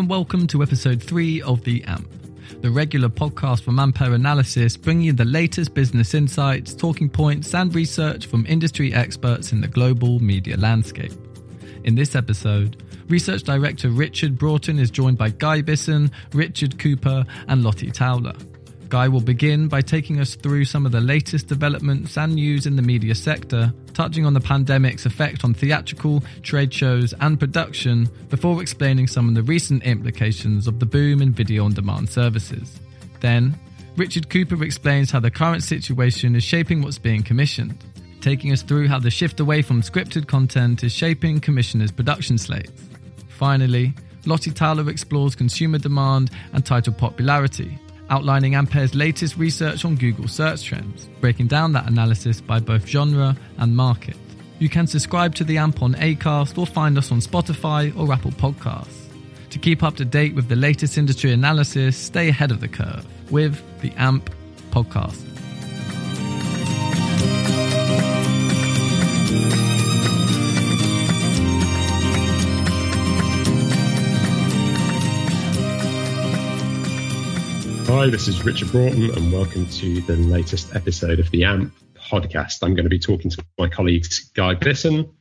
and welcome to episode 3 of The AMP, the regular podcast from Ampere Analysis, bringing you the latest business insights, talking points, and research from industry experts in the global media landscape. In this episode, Research Director Richard Broughton is joined by Guy Bisson, Richard Cooper, and Lottie Towler. Guy will begin by taking us through some of the latest developments and news in the media sector, touching on the pandemic's effect on theatrical, trade shows, and production, before explaining some of the recent implications of the boom in video on demand services. Then, Richard Cooper explains how the current situation is shaping what's being commissioned, taking us through how the shift away from scripted content is shaping commissioners' production slates. Finally, Lottie Towler explores consumer demand and title popularity, outlining Ampere's latest research on Google search trends, breaking down that analysis by both genre and market. You can subscribe to the AMP on Acast or find us on Spotify or Apple Podcasts. To keep up to date with the latest industry analysis, stay ahead of the curve with the AMP podcast. Hi, this is Richard Broughton, and welcome to the latest episode of the AMP podcast. I'm going to be talking to my colleagues Guy Bisson,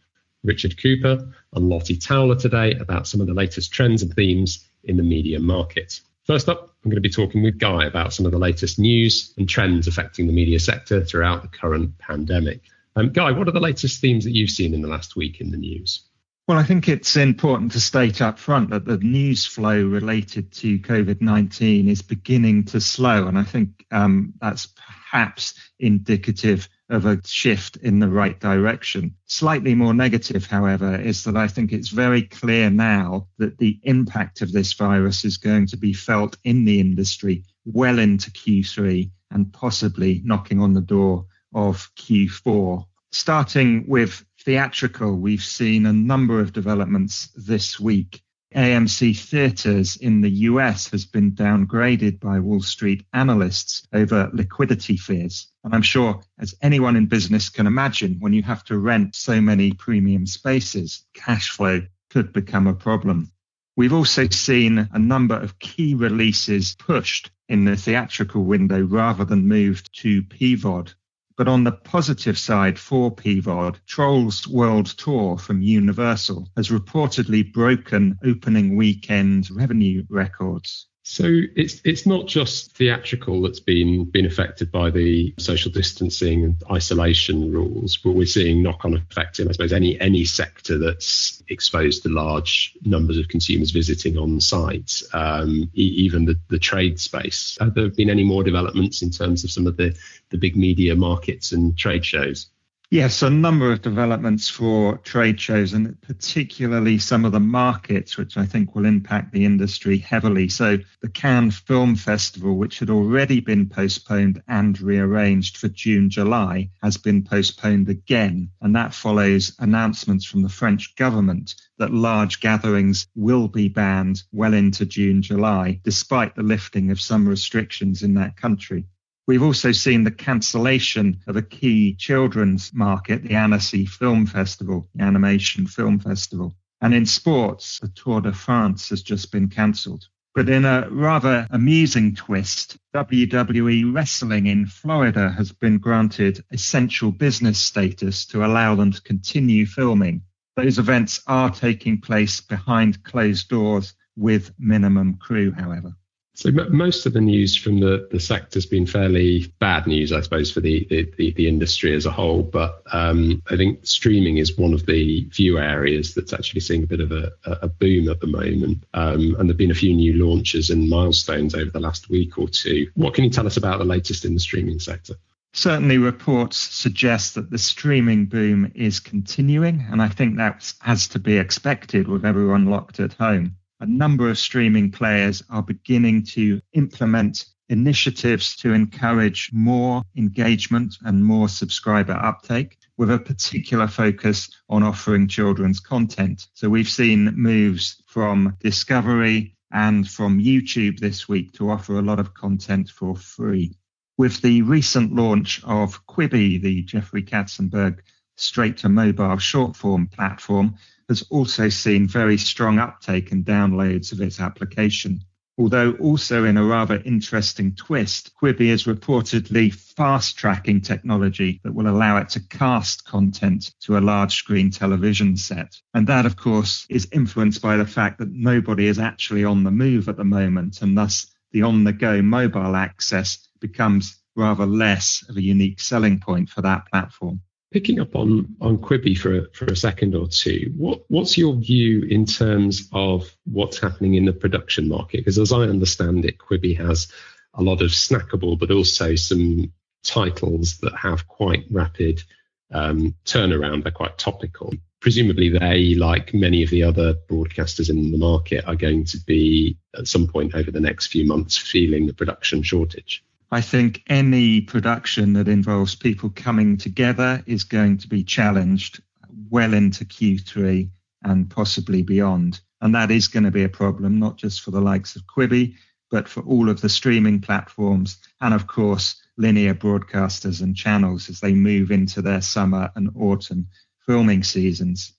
Richard Cooper, and Lottie Towler today about some of the latest trends and themes in the media market. First up, I'm going to be talking with Guy about some of the latest news and trends affecting the media sector throughout the current pandemic. Um, Guy, what are the latest themes that you've seen in the last week in the news? Well, I think it's important to state up front that the news flow related to COVID 19 is beginning to slow. And I think um, that's perhaps indicative of a shift in the right direction. Slightly more negative, however, is that I think it's very clear now that the impact of this virus is going to be felt in the industry well into Q3 and possibly knocking on the door of Q4. Starting with theatrical, we've seen a number of developments this week. AMC Theatres in the US has been downgraded by Wall Street analysts over liquidity fears. And I'm sure, as anyone in business can imagine, when you have to rent so many premium spaces, cash flow could become a problem. We've also seen a number of key releases pushed in the theatrical window rather than moved to PVOD. But on the positive side for PVOD, Trolls World Tour from Universal has reportedly broken opening weekend revenue records. So it's it's not just theatrical that's been been affected by the social distancing and isolation rules, but we're seeing knock-on effects in I suppose any any sector that's exposed to large numbers of consumers visiting on site, um, e- even the, the trade space. Have there been any more developments in terms of some of the the big media markets and trade shows? Yes, a number of developments for trade shows and particularly some of the markets, which I think will impact the industry heavily. So, the Cannes Film Festival, which had already been postponed and rearranged for June, July, has been postponed again. And that follows announcements from the French government that large gatherings will be banned well into June, July, despite the lifting of some restrictions in that country. We've also seen the cancellation of a key children's market, the Annecy Film Festival, the Animation Film Festival. And in sports, the Tour de France has just been cancelled. But in a rather amusing twist, WWE Wrestling in Florida has been granted essential business status to allow them to continue filming. Those events are taking place behind closed doors with minimum crew, however. So most of the news from the, the sector has been fairly bad news, I suppose, for the, the, the industry as a whole. But um, I think streaming is one of the few areas that's actually seeing a bit of a, a boom at the moment. Um, and there have been a few new launches and milestones over the last week or two. What can you tell us about the latest in the streaming sector? Certainly, reports suggest that the streaming boom is continuing, and I think that has to be expected with everyone locked at home a number of streaming players are beginning to implement initiatives to encourage more engagement and more subscriber uptake with a particular focus on offering children's content. So we've seen moves from Discovery and from YouTube this week to offer a lot of content for free. With the recent launch of Quibi, the Jeffrey Katzenberg straight to mobile short form platform, has also seen very strong uptake and downloads of its application. Although also in a rather interesting twist, Quibi is reportedly fast tracking technology that will allow it to cast content to a large screen television set. And that, of course, is influenced by the fact that nobody is actually on the move at the moment, and thus the on the go mobile access becomes rather less of a unique selling point for that platform. Picking up on on Quibi for for a second or two, what what's your view in terms of what's happening in the production market? Because as I understand it, Quibi has a lot of snackable, but also some titles that have quite rapid um, turnaround. They're quite topical. Presumably, they, like many of the other broadcasters in the market, are going to be at some point over the next few months feeling the production shortage. I think any production that involves people coming together is going to be challenged well into Q3 and possibly beyond. And that is going to be a problem, not just for the likes of Quibi, but for all of the streaming platforms and, of course, linear broadcasters and channels as they move into their summer and autumn filming seasons.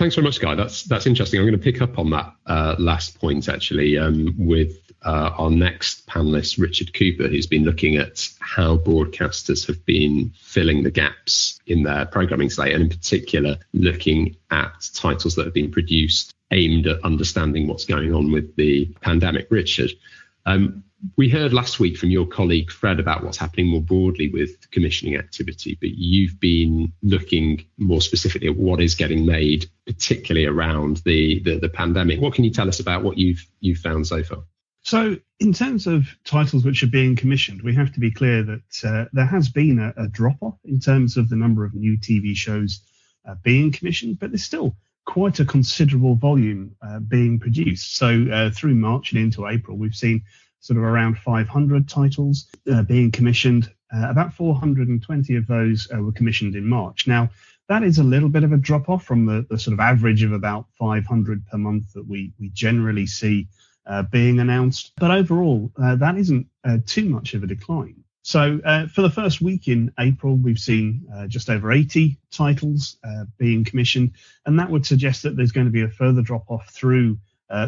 Thanks very much, Guy. That's that's interesting. I'm going to pick up on that uh, last point actually um, with uh, our next panelist, Richard Cooper, who's been looking at how broadcasters have been filling the gaps in their programming slate, and in particular, looking at titles that have been produced aimed at understanding what's going on with the pandemic. Richard, um, we heard last week from your colleague Fred about what's happening more broadly with commissioning activity, but you've been looking more specifically at what is getting made, particularly around the, the, the pandemic. What can you tell us about what you've you've found so far? So, in terms of titles which are being commissioned, we have to be clear that uh, there has been a, a drop off in terms of the number of new TV shows uh, being commissioned, but there's still quite a considerable volume uh, being produced. So, uh, through March and into April, we've seen sort of around 500 titles uh, being commissioned. Uh, about 420 of those uh, were commissioned in March. Now, that is a little bit of a drop off from the, the, sort of average of about 500 per month that we, we generally see uh, being announced. But overall, uh, that isn't uh, too much of a decline. So for the first week in April, we've seen just over 80 titles being commissioned, and that would suggest that there's going to be a further drop off through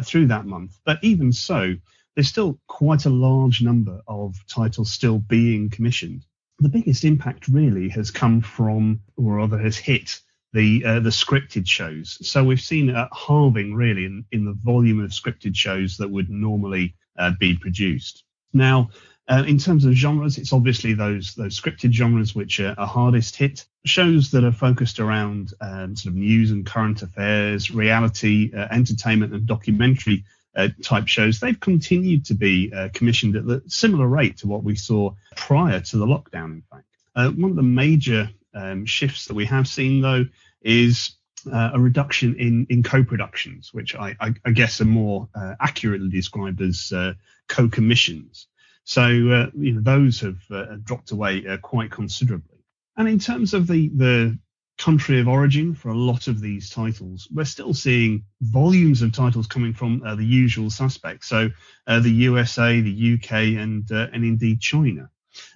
through that month. But even so, there's still quite a large number of titles still being commissioned. The biggest impact really has come from, or rather has hit the uh, the scripted shows. So we've seen a halving really in, in the volume of scripted shows that would normally uh, be produced. Now, uh, in terms of genres, it's obviously those those scripted genres which are, are hardest hit. Shows that are focused around um, sort of news and current affairs, reality, uh, entertainment, and documentary uh, type shows, they've continued to be uh, commissioned at the similar rate to what we saw prior to the lockdown, in fact. Uh, one of the major um, shifts that we have seen, though, is uh, a reduction in, in co-productions, which I, I, I guess are more uh, accurately described as uh, co-commissions. So you know those have dropped away quite considerably. And in terms of the the country of origin for a lot of these titles. We're still seeing volumes of titles coming from uh, the usual suspects, so uh, the USA, the UK, and uh, and indeed China.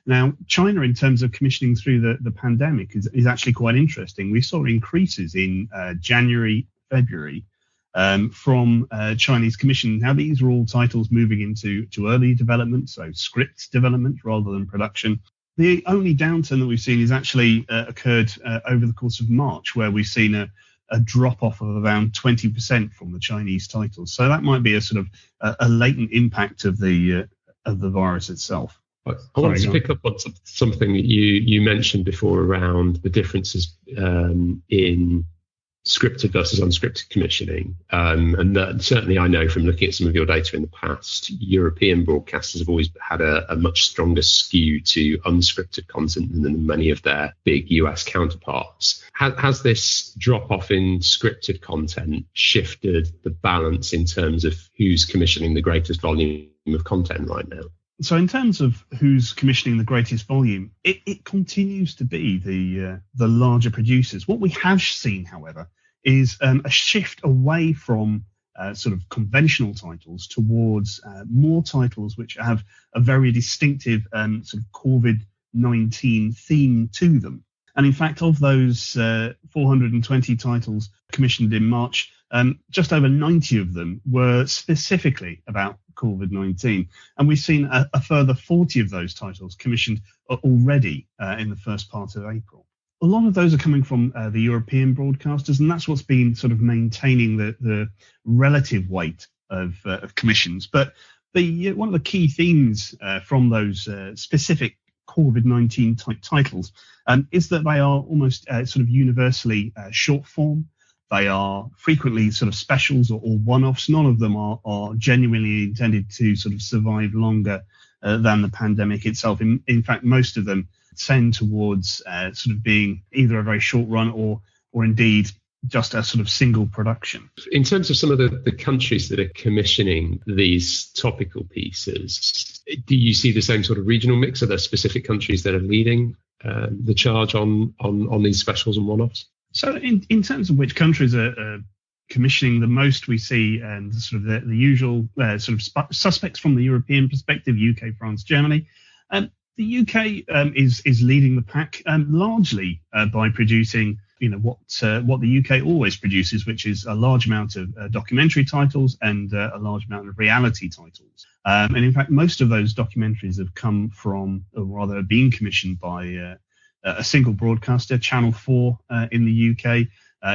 Now, China, in terms of commissioning through the, the pandemic, is, is actually quite interesting. We saw increases in uh, January, February um, from uh, Chinese commission. Now, these are all titles moving into to early development, so script development rather than production. The only downturn that we've seen is actually uh, occurred uh, over the course of March, where we've seen a, a drop off of around 20% from the Chinese titles. So that might be a sort of a, a latent impact of the uh, of the virus itself. I wanted to pick up on something that you you mentioned before around the differences um, in scripted versus unscripted commissioning. Um, and that, certainly, I know from looking at some of your data in the past, European broadcasters have always had a, a much stronger skew to unscripted content than many of their big US counterparts. Has, has this drop off in scripted content shifted the balance in terms of who's commissioning the greatest volume of content right now? so in terms of who's commissioning the greatest volume, it, it continues to be the uh, the larger producers. What we have seen, however, is um, a shift away from uh, sort of conventional titles towards uh, more titles which have a very distinctive um, sort of COVID 19 theme to them. And in fact, of those uh, 420 titles commissioned in March, um, just over 90 of them were specifically about COVID 19. And we've seen a, a, further 40 of those titles commissioned already uh, in the first part of April. A lot of those are coming from uh, the European broadcasters, and that's what's been sort of maintaining the, the relative weight of, uh, of commissions. But the uh, one of the key themes uh, from those uh, specific COVID 19 type titles um, is that they are almost sort of universally short form they are frequently sort of specials or, or one-offs. None of them are, are genuinely intended to sort of survive longer uh, than the pandemic itself. In, in fact, most of them tend towards uh, sort of being either a very short run or, or indeed just a sort of single production. In terms of some of the, the countries that are commissioning these topical pieces, do you see the same sort of regional mix? Are there specific countries that are leading um, the charge on, on on these specials and one-offs? So, in, in terms of which countries are, are commissioning the most, we see and sort of the, the usual uh, sort of sp- suspects from the European perspective: UK, France, Germany. Um, the UK um, is is leading the pack, um, largely uh, by producing, you know, what uh, what the UK always produces, which is a large amount of uh, documentary titles and uh, a large amount of reality titles. Um, and in fact, most of those documentaries have come from, or rather, being commissioned by uh, a single broadcaster, Channel 4 uh, in the UK,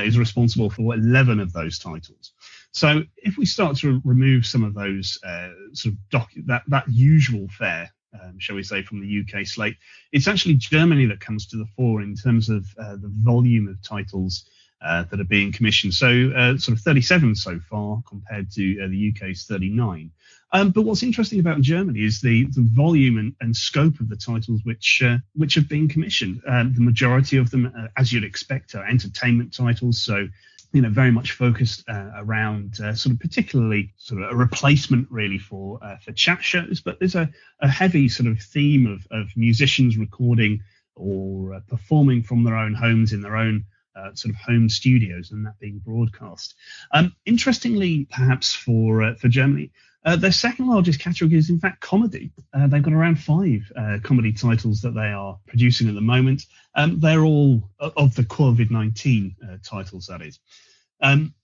is responsible for 11 of those titles. So if we start to remove some of those uh, sort of doc- that that usual fare, um, shall we say, from the UK slate, it's actually Germany that comes to the fore in terms of uh, the volume of titles uh, that are being commissioned. So uh, sort of 37 so far compared to uh, the UK's 39. Um, but what's interesting about Germany is the, the volume and, and scope of the titles which uh, which have been commissioned. Um, the majority of them, uh, as you'd expect, are entertainment titles. So you know, very much focused uh, around uh, sort of particularly sort of a replacement really for uh, for chat shows. But there's a, a heavy sort of theme of, of musicians recording or uh, performing from their own homes in their own uh, sort of home studios and that being broadcast. Um, interestingly, perhaps for uh, for Germany, uh, their second largest category is in fact comedy. Uh, they've got around five uh, comedy titles that they are producing at the moment. Um, they're all of the COVID nineteen uh, titles, that is. Um,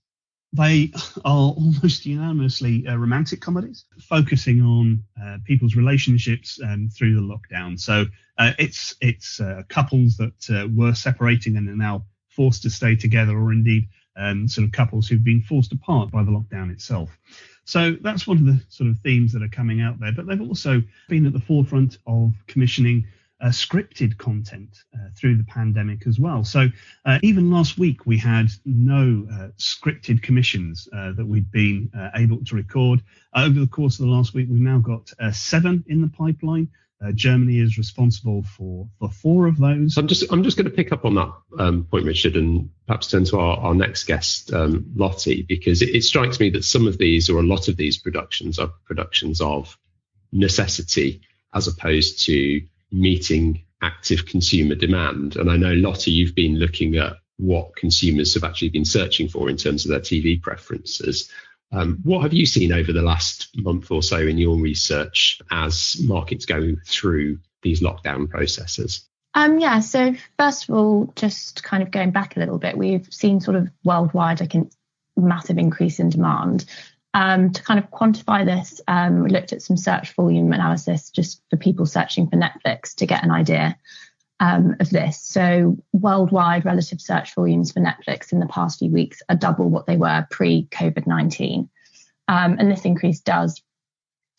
they are almost unanimously romantic comedies, focusing on people's relationships um, through the lockdown. So it's it's couples that were separating and are now forced to stay together, or indeed um, sort of couples who've been forced apart by the lockdown itself. So that's one of the sort of themes that are coming out there. But they've also been at the forefront of commissioning uh, scripted content uh, through the pandemic as well. So uh, even last week we had no uh, scripted commissions uh, that we'd been uh, able to record. over the course of the last week, we've now got seven in the pipeline. Uh, Germany is responsible for, for four of those. I'm just I'm just going to pick up on that um, point, Richard, and perhaps turn to our, our next guest, um, Lottie, because it, it, strikes me that some of these or a lot of these productions are productions of necessity as opposed to meeting active consumer demand. And I know Lottie, you've been looking at what consumers have actually been searching for in terms of their TV preferences. Um, what have you seen over the last month or so in your research as markets go through these lockdown processes? Um, yeah, so first of all, just kind of going back a little bit, we've seen sort of worldwide like a massive increase in demand. Um, to kind of quantify this, um, we looked at some search volume analysis just for people searching for Netflix to get an idea um, of this. So, worldwide relative search volumes for Netflix in the past few weeks are double what they were pre COVID 19. Um, and this increase does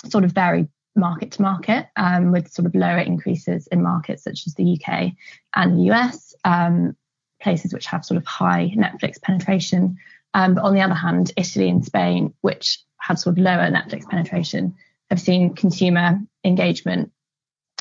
sort of vary market to market, um, with sort of lower increases in markets such as the UK and the US, um, places which have sort of high Netflix penetration. Um, but on the other hand, Italy and Spain, which have sort of lower Netflix penetration, have seen consumer engagement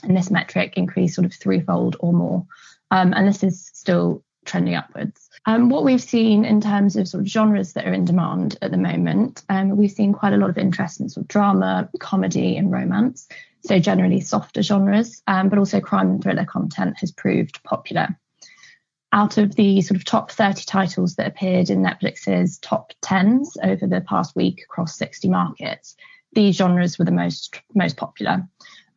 and this metric increased sort of threefold or more. Um, and this is still trending upwards. Um, what we've seen in terms of sort of genres that are in demand at the moment, um, we've seen quite a lot of interest in sort of drama, comedy, and romance. So generally softer genres, um, but also crime and thriller content has proved popular. Out of the sort of top 30 titles that appeared in Netflix's top 10s over the past week across 60 markets, these genres were the most most popular.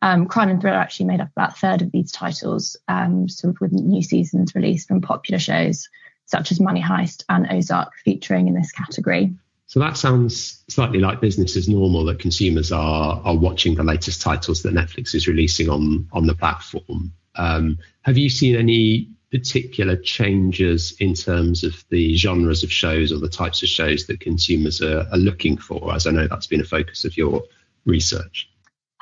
Um, crime and thriller actually made up about a third of these titles, um, sort of with new seasons released from popular shows such as Money Heist and Ozark featuring in this category. So that sounds slightly like business as normal that consumers are are watching the latest titles that Netflix is releasing on on the platform. Um, have you seen any particular changes in terms of the genres of shows or the types of shows that consumers are, are looking for? As I know that's been a focus of your research.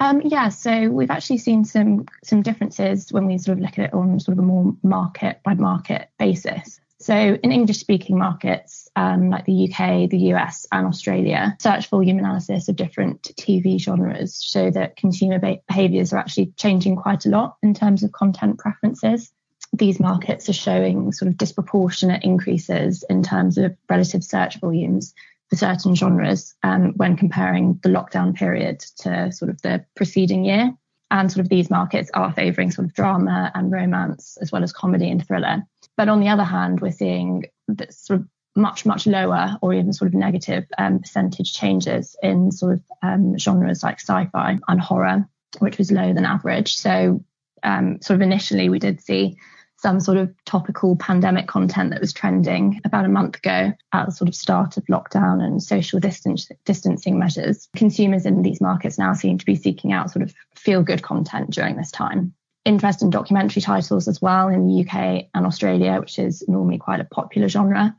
Um, yeah, so we've actually seen some some differences when we sort of look at it on sort of a more market by market basis. So in English speaking markets um, like the UK, the US, and Australia, search volume analysis of different TV genres show that consumer behaviours are actually changing quite a lot in terms of content preferences. These markets are showing sort of disproportionate increases in terms of relative search volumes for certain genres um, when comparing the lockdown period to sort of the preceding year. And sort of these markets are favouring sort of drama and romance as well as comedy and thriller. But on the other hand, we're seeing that sort of much, much lower or even sort of negative um, percentage changes in sort of um, genres like sci-fi and horror, which was lower than average. So um, sort of initially we did see some sort of topical pandemic content that was trending about a month ago at the sort of start of lockdown and social distance, distancing measures. Consumers in these markets now seem to be seeking out sort of feel good content during this time. Interest in documentary titles as well in the UK and Australia, which is normally quite a popular genre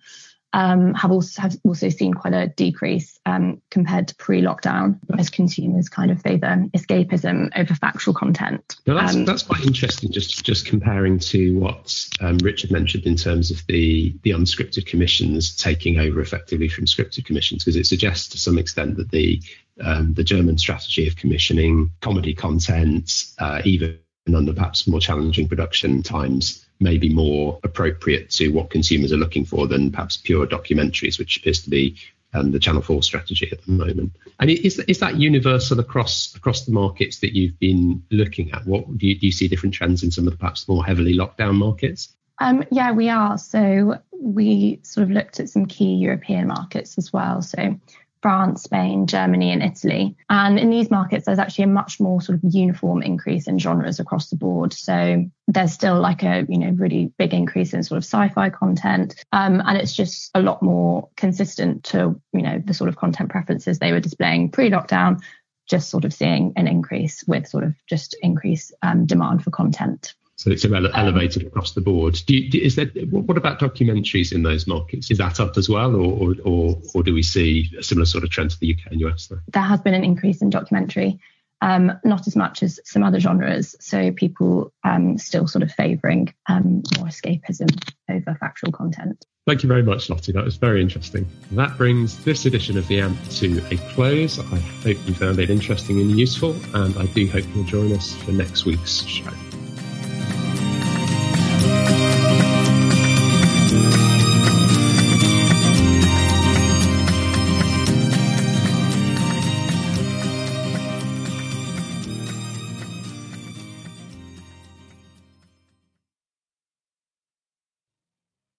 um, have also have also seen quite a decrease um, compared to pre-lockdown as consumers kind of favour escapism over factual content. Now that's um, that's quite interesting. Just just comparing to what um, Richard mentioned in terms of the the unscripted commissions taking over effectively from scripted commissions, because it suggests to some extent that the um, the German strategy of commissioning comedy content, uh, even under perhaps more challenging production times may be more appropriate to what consumers are looking for than perhaps pure documentaries, which appears to be um, the Channel 4 strategy at the moment. And is, is that universal across across the markets that you've been looking at? What do you, do you see different trends in some of the perhaps more heavily locked down markets? Um, yeah, we are. So we sort of looked at some key European markets as well. So France, Spain, Germany, and Italy. And in these markets, there's actually a much more sort of uniform increase in genres across the board. So there's still like a you know really big increase in sort of sci-fi content, um, and it's just a lot more consistent to you know the sort of content preferences they were displaying pre-lockdown. Just sort of seeing an increase with sort of just increased um, demand for content. So it's um, elevated across the board. Do you, is there, what about documentaries in those markets? Is that up as well, or, or, or, do we see a similar sort of trend to the UK and US? There, there has been an increase in documentary, um, not as much as some other genres. So people um, still sort of favouring um, more escapism over factual content. Thank you very much, Lottie. That was very interesting. That brings this edition of the AMP to a close. I hope you found it interesting and useful, and I do hope you'll join us for next week's show.